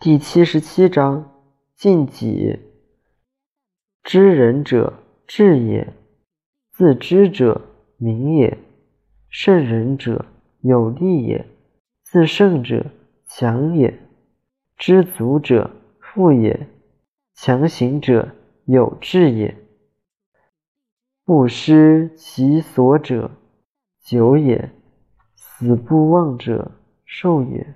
第七十七章：尽己。知人者，智也；自知者，明也；胜人者，有力也；自胜者，强也；知足者，富也；强行者，有志也。不失其所者，久也；死不忘者，寿也。